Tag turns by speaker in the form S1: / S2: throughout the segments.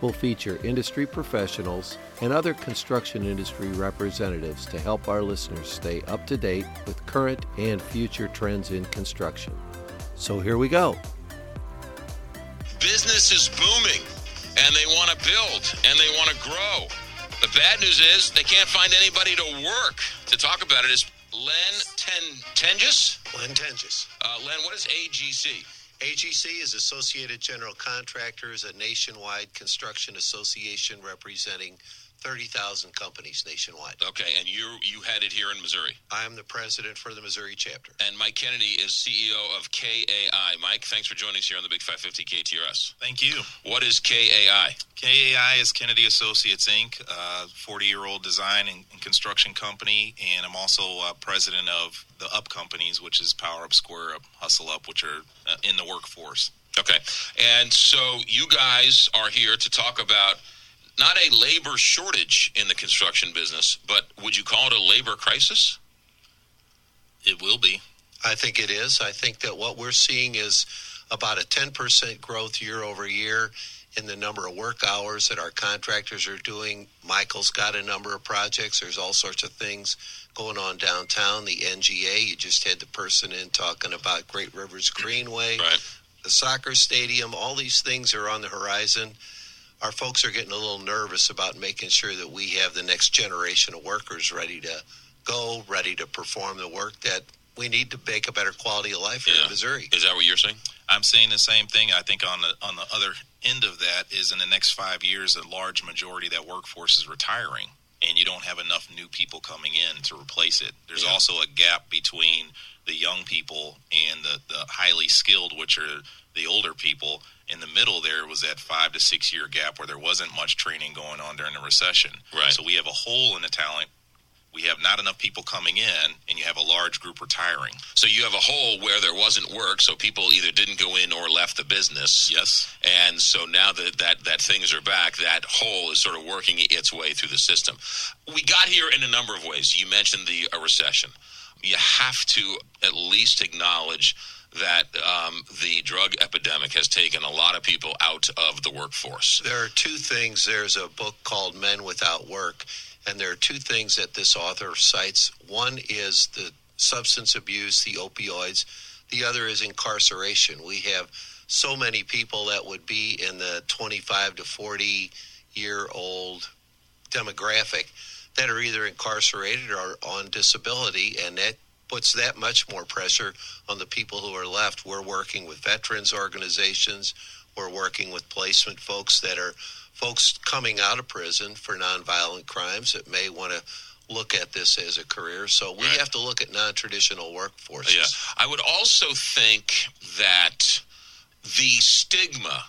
S1: We'll feature industry professionals and other construction industry representatives to help our listeners stay up to date with current and future trends in construction. So here we go.
S2: Business is booming and they want to build and they want to grow. The bad news is they can't find anybody to work. To talk about it is Len Ten- Toenjes.
S3: Len Toenjes.
S2: Uh, Len, what is AGC?
S3: AGC is Associated General Contractors, a nationwide construction association representing 30,000 companies nationwide.
S2: Okay, and you you had it here in Missouri.
S3: I'm the president for the Missouri chapter.
S2: And Mike Kennedy is CEO of KAI. Mike, thanks for joining us here on the Big 550 KTRS.
S4: Thank you.
S2: What is KAI?
S4: KAI is Kennedy Associates Inc., a 40 year old design and, and construction company, and I'm also uh, president of the Up Companies, which is Power Up Square Up, Hustle Up, which are uh, in the workforce.
S2: Okay, and so you guys are here to talk about not a labor shortage in the construction business, but would you call it a labor crisis?
S4: It will be.
S3: I think it is. I think that what we're seeing is about a 10% growth year over year in the number of work hours that our contractors are doing. Michael's got a number of projects. There's all sorts of things going on downtown. The NGA, you just had the person in talking about Great Rivers Greenway,
S2: Right.
S3: the soccer stadium. All these things are on the horizon. Our folks are getting a little nervous about making sure that we have the next generation of workers ready to go, ready to perform the work that we need to make a better quality of life here
S2: Yeah.
S3: in Missouri.
S2: Is that what you're saying?
S4: I'm saying the same thing. I think on the on the other end of that is in the next five years, a large majority of that workforce is retiring, and you don't have enough new people coming in to replace it. There's
S3: Yeah.
S4: also a gap between the young people and the, the highly skilled, which are the older people. In the middle, there was that five to six year gap where there wasn't much training going on during the recession.
S2: Right.
S4: So we have a hole in the talent. We have not enough people coming in, and you have a large group retiring.
S2: So you have a hole where there wasn't work, so people either didn't go in or left the business.
S4: Yes.
S2: And so now that, that that things are back, that hole is sort of working its way through the system. We got here in a number of ways. You mentioned the a recession. You have to at least acknowledge that um, the drug epidemic has taken a lot of people out of the workforce.
S3: There are two things. There's a book called Men Without Work, and there are two things that this author cites. One is the substance abuse, the opioids. The other is incarceration. We have so many people that would be in the 25 to 40 year old demographic that are either incarcerated or on disability, and that puts that much more pressure on the people who are left. We're working with veterans organizations. We're working with placement folks that are folks coming out of prison for nonviolent crimes that may want to look at this as a career. So we
S2: Right.
S3: have to look at non-traditional workforces.
S2: Yeah. I would also think that the stigma,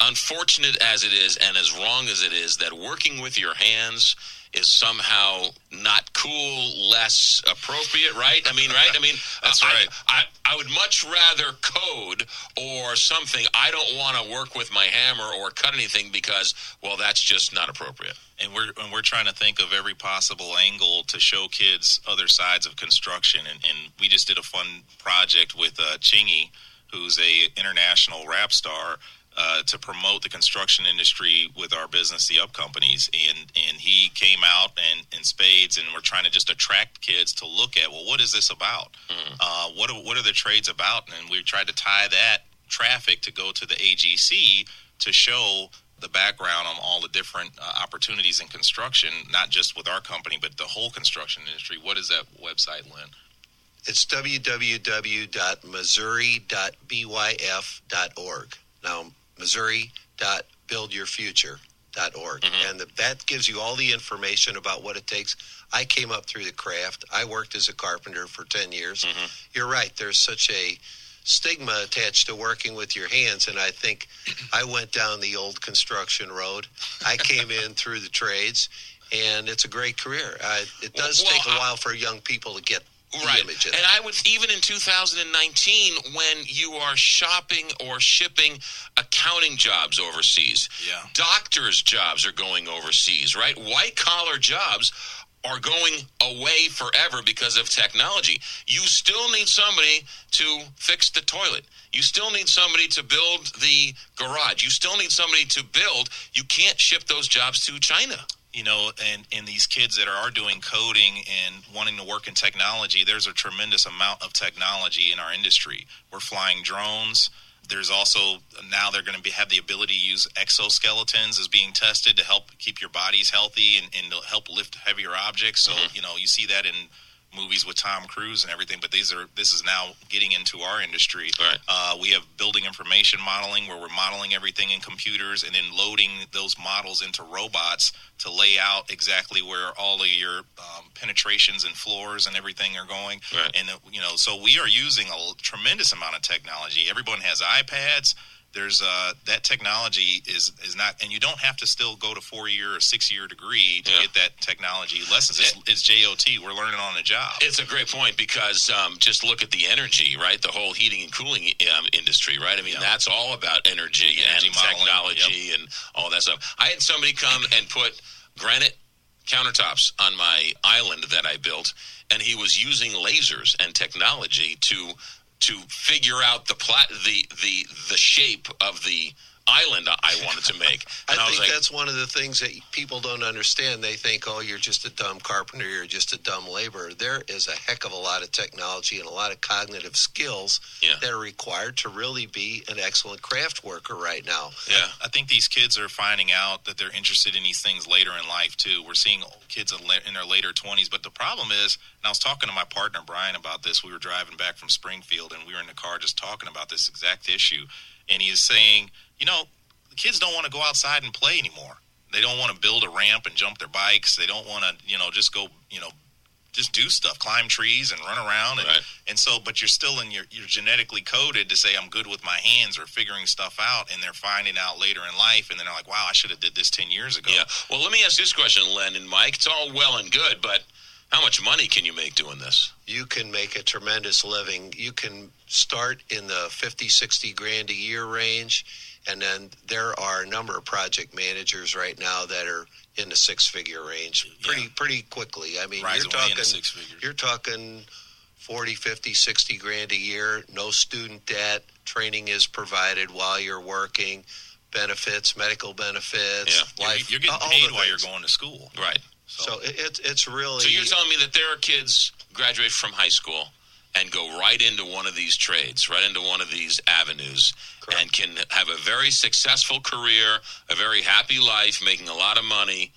S2: unfortunate as it is and as wrong as it is, that working with your hands is somehow not cool, less appropriate, right? I mean, right? I mean,
S4: That's
S2: I-
S4: right.
S2: I, I would much rather code or something. I don't want to work with my hammer or cut anything because, well, that's just not appropriate.
S4: and we're and we're trying to think of every possible angle to show kids other sides of construction and, and we just did a fun project with uh, Chingy who's a international rap star uh, to promote the construction industry with our business the up companies and and he came out and in spades and we're trying to just attract kids to look at well what is this about uh, what are, what are the trades about and we tried to tie that traffic to go to the AGC to show the background on all the different uh, opportunities in construction, not just with our company, but the whole construction industry. What is that website, Len?
S3: It's www.missouri.byf.org. Now, missouri.buildyourfuture.org. Mm-hmm. And the, that gives you all the information about what it takes. I came up through the craft. I worked as a carpenter for 10 years. Mm-hmm. You're right. There's such a stigma attached to working with your hands. And I think I went down the old construction road. I came in through the trades, and it's a great career. I, it does
S2: Well,
S3: take a while for young people to get right.
S2: And I would even in 2019 when you are shopping or shipping accounting jobs overseas.
S4: Yeah.
S2: Doctors' jobs are going overseas, right? White collar jobs are going away forever because of technology. You still need somebody to fix the toilet. You still need somebody to build the garage. You still need somebody to build. You can't ship those jobs to China
S4: you know, and, and these kids that are doing coding and wanting to work in technology, there's a tremendous amount of technology in our industry. We're flying drones. There's also now they're going to be, have the ability to use exoskeletons as being tested to help keep your bodies healthy and, and help lift heavier objects. So, mm-hmm. you know, you see that in movies with Tom Cruise and everything, but these are this is now getting into our industry.
S2: Right.
S4: Uh, we have building information modeling where we're modeling everything in computers and then loading those models into robots to lay out exactly where all of your um, penetrations and floors and everything are going.
S2: Right.
S4: And you know, so we are using a tremendous amount of technology. Everyone has iPads there's uh, that technology is is not, and you don't have to still go to four year or six year degree to yeah. get that technology lessons. It's, it's, JOT. We're learning on the job.
S2: It's a great point because um, just look at the energy, right? The whole heating and cooling um, industry, right? I mean, yeah. that's all about energy, energy and modeling. technology yep. and all that stuff. I had somebody come and put granite countertops on my island that I built, and he was using lasers and technology to to figure out the plat the the the shape of the island I wanted to make.
S3: And I, I think like, that's one of the things that people don't understand. They think, oh, you're just a dumb carpenter, you're just a dumb laborer. There is a heck of a lot of technology and a lot of cognitive skills
S2: yeah.
S3: that are required to really be an excellent craft worker right now.
S4: Yeah, I think these kids are finding out that they're interested in these things later in life too. We're seeing kids in their later 20s, but the problem is, and I was talking to my partner Brian about this. We were driving back from Springfield, and we were in the car just talking about this exact issue, and he's saying you know, the kids don't want to go outside and play anymore. They don't want to build a ramp and jump their bikes. They don't want to, you know, just go, you know, just do stuff, climb trees and run around. And,
S2: right.
S4: and so, but you're still in your, you're genetically coded to say, I'm good with my hands or figuring stuff out. And they're finding out later in life. And then they're like, wow, I should have did this 10 years ago.
S2: Yeah. Well, let me ask this question, Len and Mike. It's all well and good, but how much money can you make doing this?
S3: You can make a tremendous living. You can start in the 50, 60 grand a year range and then there are a number of project managers right now that are in the six figure range pretty yeah. pretty quickly. I mean,
S4: Rise
S3: you're talking you're talking 40, 50, 60 grand a year, no student debt, training is provided while you're working, benefits, medical benefits,
S4: yeah.
S3: life.
S4: You're, you're getting paid while you're going to school.
S2: Right.
S3: So, so it, it's really
S2: So you're telling me that there are kids graduate from high school and go right into one of these trades, right into one of these avenues, Correct. and can have a very successful career, a very happy life, making a lot of money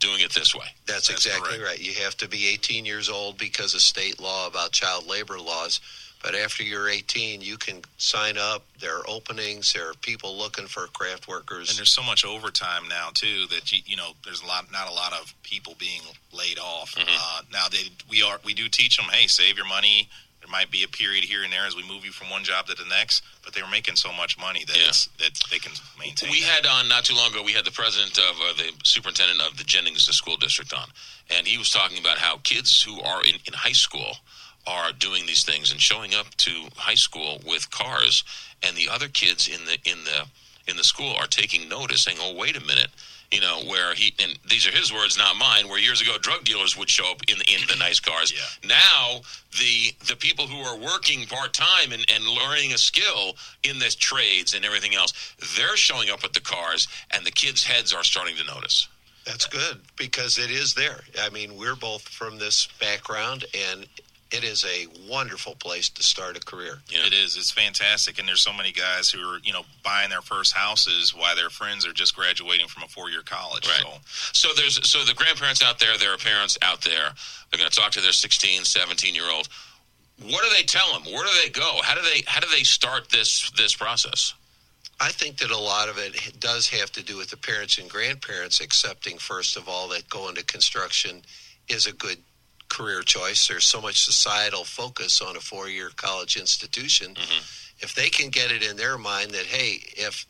S2: doing it this way.
S3: That's, That's exactly correct. right. You have to be 18 years old because of state law about child labor laws. But after you're 18, you can sign up. There are openings. There are people looking for craft workers.
S4: And there's so much overtime now too that you, you know there's a lot, not a lot of people being laid off. Mm-hmm. Uh, now they we are we do teach them, hey, save your money, there might be a period here and there as we move you from one job to the next, but they were making so much money that yeah. that they can maintain.
S2: We
S4: that.
S2: had on not too long ago. We had the president of or the superintendent of the Jennings the School District on, and he was talking about how kids who are in, in high school are doing these things and showing up to high school with cars, and the other kids in the in the in the school are taking notice, saying, "Oh, wait a minute." you know, where he and these are his words, not mine. Where years ago, drug dealers would show up in in the nice cars.
S4: Yeah.
S2: Now, the the people who are working part time and, and learning a skill in the trades and everything else, they're showing up with the cars, and the kids' heads are starting to notice.
S3: That's good because it is there. I mean, we're both from this background, and it is a wonderful place to start a career.
S4: Yeah. It is. It's fantastic, and there's so many guys who are you know buying their first houses while their friends are just graduating from a four-year college.
S2: Right. So. so there's so the grandparents out there, there are parents out there. They're going to talk to their 16, 17 year old. What do they tell them? Where do they go? How do they how do they start this this process?
S3: I think that a lot of it does have to do with the parents and grandparents accepting, first of all, that going to construction is a good career choice. There's so much societal focus on a four year college institution.
S2: Mm-hmm.
S3: If they can get it in their mind that, hey, if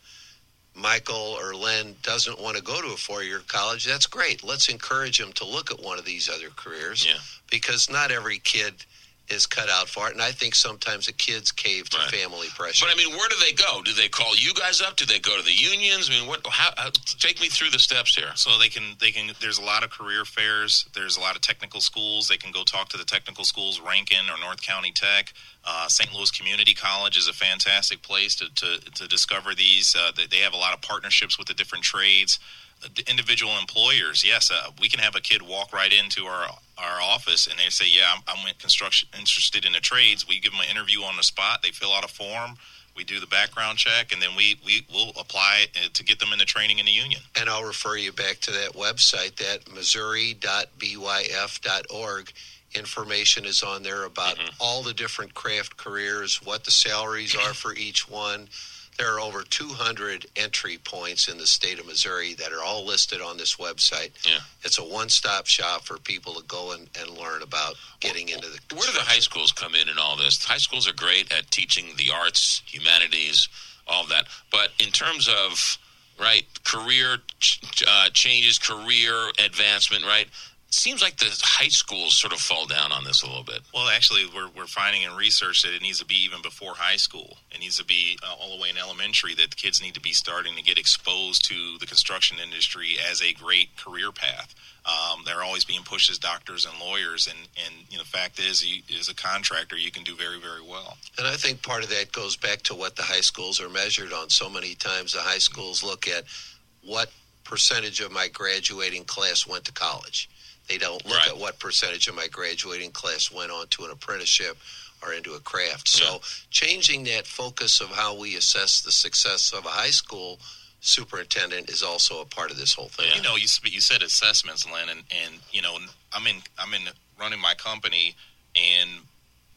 S3: Michael or Len doesn't want to go to a four year college, that's great. Let's encourage them to look at one of these other careers
S2: yeah.
S3: because not every kid is cut out for it. And I think sometimes the kids cave to
S2: Right.
S3: family pressure.
S2: But I mean, where do they go? Do they call you guys up? Do they go to the unions? I mean, what? How, how, take me through the steps here.
S4: So they can they can. There's a lot of career fairs. There's a lot of technical schools. They can go talk to the technical schools, Ranken or North County Tech. Uh, St. Louis Community College is a fantastic place to to, to discover these. Uh, they- they have a lot of partnerships with the different trades. The individual employers, yes, uh, we can have a kid walk right into our our office and they say, "Yeah, I'm, I'm construction interested in the trades." We give them an interview on the spot. They fill out a form. We do the background check, and then we we will apply uh, to get them into training in the union.
S3: and I'll refer you back to that website, that missouri.byf.org. Information is on there about all the different craft careers, what the salaries are for each one. There are over 200 entry points in the state of Missouri that are all listed on this website.
S2: Yeah.
S3: It's a one stop shop for people to go and, and learn about getting into the.
S2: Where do the high schools come in in all this? High schools are great at teaching the arts, humanities, all of that. But in terms of right career ch- uh, changes, career advancement, right? Seems like the high schools sort of fall down on this a little bit.
S4: Well, actually, we're, we're finding in research that it needs to be even before high school. It needs to be uh, all the way in elementary that the kids need to be starting to get exposed to the construction industry as a great career path. Um, they're always being pushed as doctors and lawyers, and, and you know, the fact is, you, as a contractor, you can do very, very well.
S3: And I think part of that goes back to what the high schools are measured on. So many times the high schools look at what percentage of my graduating class went to college. They don't look
S2: Right.
S3: at what percentage of my graduating class went on to an apprenticeship or into a craft. So changing that focus of how we assess the success of a high school superintendent is also a part of this whole thing.
S2: Yeah.
S4: You know, you you said assessments, Len, and, and you know, I'm in I'm in running my company, and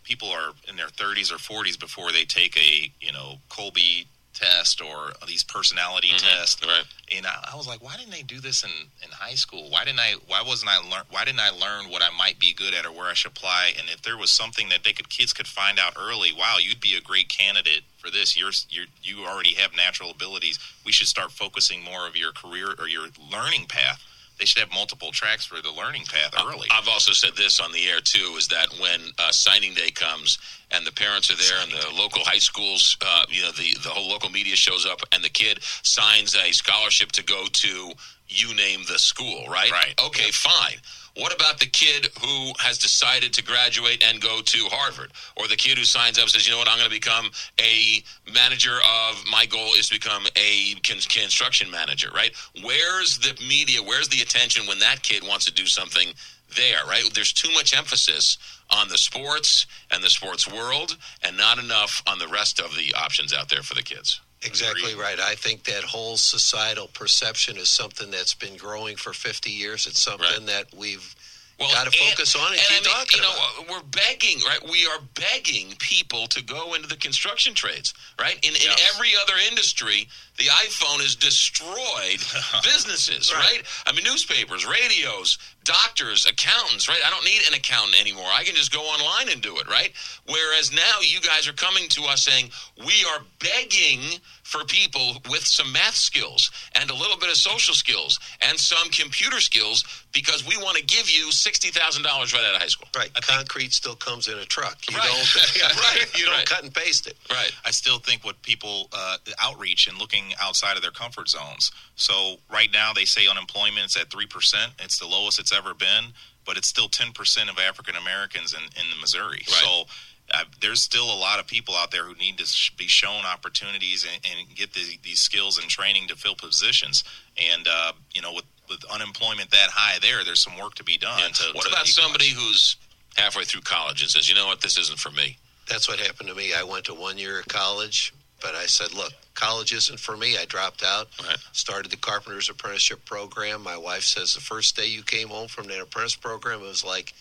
S4: people are in their 30s or 40s before they take a you know Kolbe test or these personality mm-hmm. tests.
S2: Right.
S4: And I, I was like, why didn't they do this in, in high school? Why didn't I? Why wasn't I learn? Why didn't I learn what I might be good at or where I should apply? And if there was something that they could kids could find out early, wow, you'd be a great candidate for this. You're you you already have natural abilities. We should start focusing more of your career or your learning path. They should have multiple tracks for the learning path early.
S2: I've also said this on the air too: is that when uh, signing day comes and the parents are there and the local high schools, uh, you know, the the whole local media shows up and the kid signs a scholarship to go to you name the school, right?
S4: Right.
S2: Okay, fine. What about the kid who has decided to graduate and go to Harvard, or the kid who signs up and says, "You know what? I'm going to become a manager of my goal is to become a con- construction manager." Right? Where's the media? Where's the attention when that kid wants to do something there? Right? There's too much emphasis on the sports and the sports world, and not enough on the rest of the options out there for the kids.
S3: Exactly right. I think that whole societal perception is something that's been growing for 50 years. It's something
S2: Right.
S3: that we've
S2: Well,
S3: got to focus on and, keep
S2: I mean,
S3: talking
S2: you know,
S3: about.
S2: uh, we're begging, right? We are begging people to go into the construction trades, right? In, in every other industry, the iPhone has destroyed businesses, right.
S3: Right.
S2: I mean, newspapers, radios, doctors, accountants, right? I don't need an accountant anymore. I can just go online and do it, right? Whereas now you guys are coming to us saying we are begging for people with some math skills and a little bit of social skills and some computer skills because we want to give you $60,000 right out of high school.
S3: Right. Concrete still comes in a truck. You
S2: Right.
S3: don't, yeah,
S2: Right.
S3: You don't
S2: Right.
S3: cut and paste it.
S2: Right.
S4: I still think what people uh, outreach and looking outside of their comfort zones. So right now they say unemployment is at three percent. It's the lowest it's ever been, but it's still ten percent of African Americans in in Missouri.
S2: Right.
S4: So. Uh, there's still a lot of people out there who need to sh- be shown opportunities and, and get the, these skills and training to fill positions. And uh, you know, with, with unemployment that high, there, there's some work to be done.
S2: Yeah.
S4: To,
S2: what
S4: to
S2: about
S4: equalize.
S2: somebody who's halfway through college and says, you know what, this isn't for me?
S3: That's what happened to me. I went to one year of college, but I said, look, college isn't for me. I dropped out,
S2: Right.
S3: started the carpenter's apprenticeship program. My wife says the first day you came home from that apprentice program, it was like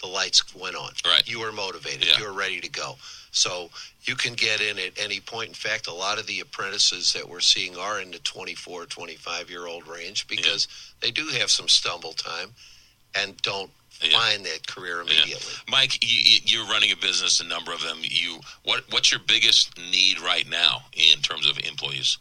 S3: the lights went on.
S2: Right.
S3: You were motivated.
S2: Yeah.
S3: You were ready to go. So you can get in at any point. In fact, a lot of the apprentices that we're seeing are in the 24, 25 year old range because they do have some stumble time and don't
S2: Yeah.
S3: find that career
S2: Yeah.
S3: immediately.
S2: Mike, you, you- you're running a business, a number of them. You what what's your biggest need right now in terms of employees?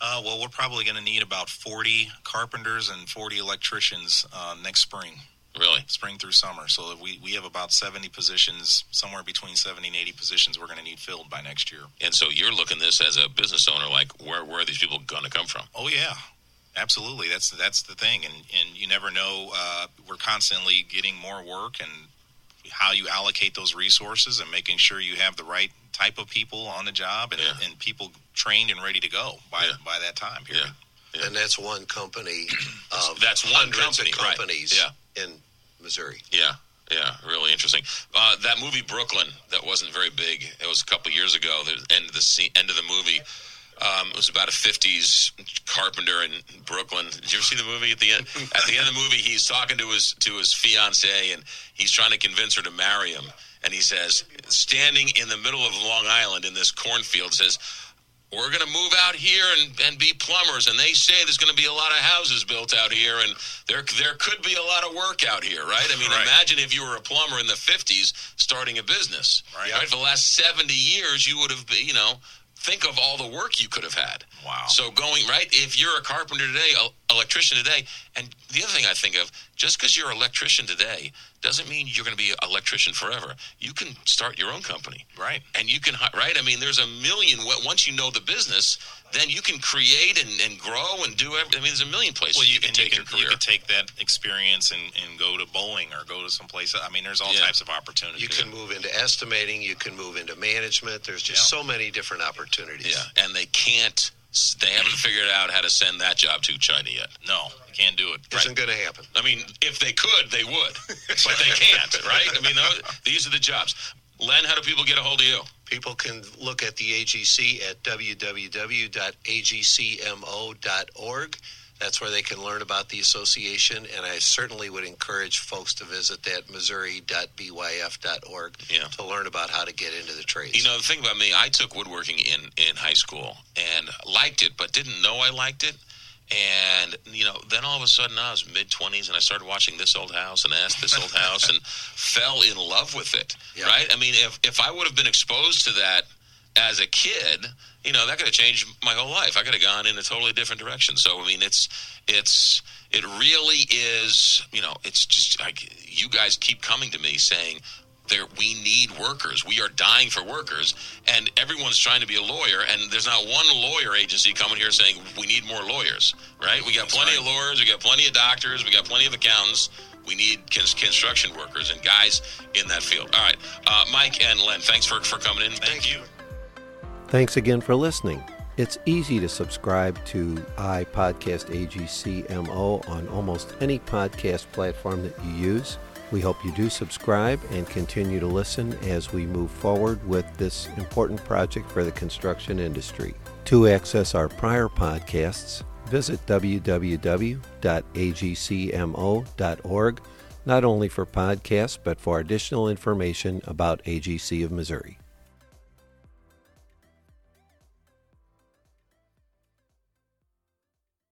S4: Uh, well, we're probably going to need about 40 carpenters and 40 electricians uh, next spring.
S2: Really?
S4: spring through summer. So we, we have about 70 positions, somewhere between 70 and 80 positions we're going to need filled by next year.
S2: And so you're looking this as a business owner, like where where are these people going to come from?
S4: Oh yeah, absolutely. That's that's the thing, and and you never know. Uh, we're constantly getting more work, and how you allocate those resources, and making sure you have the right type of people on the job, and,
S2: Yeah.
S4: and people trained and ready to go by
S2: Yeah.
S4: by that time period.
S2: Yeah.
S3: And that's one company of
S2: That's one
S3: hundreds
S2: company,
S3: of
S2: right.
S3: companies
S2: Yeah.
S3: in Missouri.
S2: Yeah, yeah, really interesting. Uh, that movie Brooklyn that wasn't very big. It was a couple years ago. The end of the scene, end of the movie. Um, it was about a '50s carpenter in Brooklyn. Did you ever see the movie? At the end, at the end of the movie, he's talking to his to his fiancee, and he's trying to convince her to marry him. And he says, standing in the middle of Long Island in this cornfield, says, we're going to move out here and, and be plumbers and they say there's going to be a lot of houses built out here and there there could be a lot of work out here right i mean
S4: Right.
S2: imagine if you were a plumber in the 50s starting a business
S4: Right.
S2: for the last 70 years you would have been you know think of all the work you could have had
S4: Wow.
S2: so going right if you're a carpenter today electrician today and the other thing i think of just because you're an electrician today doesn't mean you're going to be an electrician forever you can start your own company
S4: Right.
S2: and you can right i mean there's a million once you know the business then you can create and, and grow and do every, i mean there's a million places
S4: Well, you,
S2: you can
S4: and you
S2: take
S4: can
S2: your career
S4: you can take that experience and, and go to Boeing or go to some place. I mean, there's all
S2: Yeah.
S4: types of opportunities.
S3: You can move into estimating. You can move into management. There's just
S4: Yeah.
S3: so many different opportunities.
S2: yeah and they can't s- they haven't figured out how to send that job to china yet
S4: No, can't do it.
S3: Isn't going to happen.
S2: i mean if they could they would but they can't right i mean those, these are the jobs len how do people get a hold of you
S3: People can look at the AGC at www.agcmo.org. That's where they can learn about the association, and I certainly would encourage folks to visit that missouri.byf.org
S2: Yeah.
S3: to learn about how to get into the trades.
S2: You know, the thing about me, I took woodworking in, in high school and liked it, but didn't know I liked it. And, you know, then all of a sudden I was mid 20s and I started watching This Old House and asked This Old House and fell in love with it. Right? I mean, if, if I would have been exposed to that as a kid, you know, that could have changed my whole life. I could have gone in a totally different direction. So, I mean, it's, it's, it really is, you know, it's just like you guys keep coming to me saying, there we need workers. We are dying for workers, and everyone's trying to be a lawyer. And there's not one lawyer agency coming here saying we need more lawyers. Right? We got
S4: That's
S2: plenty
S4: right.
S2: of lawyers. We got plenty of doctors. We got plenty of accountants. We need construction workers and guys in that field. All right, uh, Mike and Len, thanks for for coming in. Thank you.
S1: Thanks again for listening. It's easy to subscribe to iPodcast AGCMO on almost any podcast platform that you use. We hope you do subscribe and continue to listen as we move forward with this important project for the construction industry. To access our prior podcasts, visit www.agcmo.org, not only for podcasts, but for additional information about AGC of Missouri.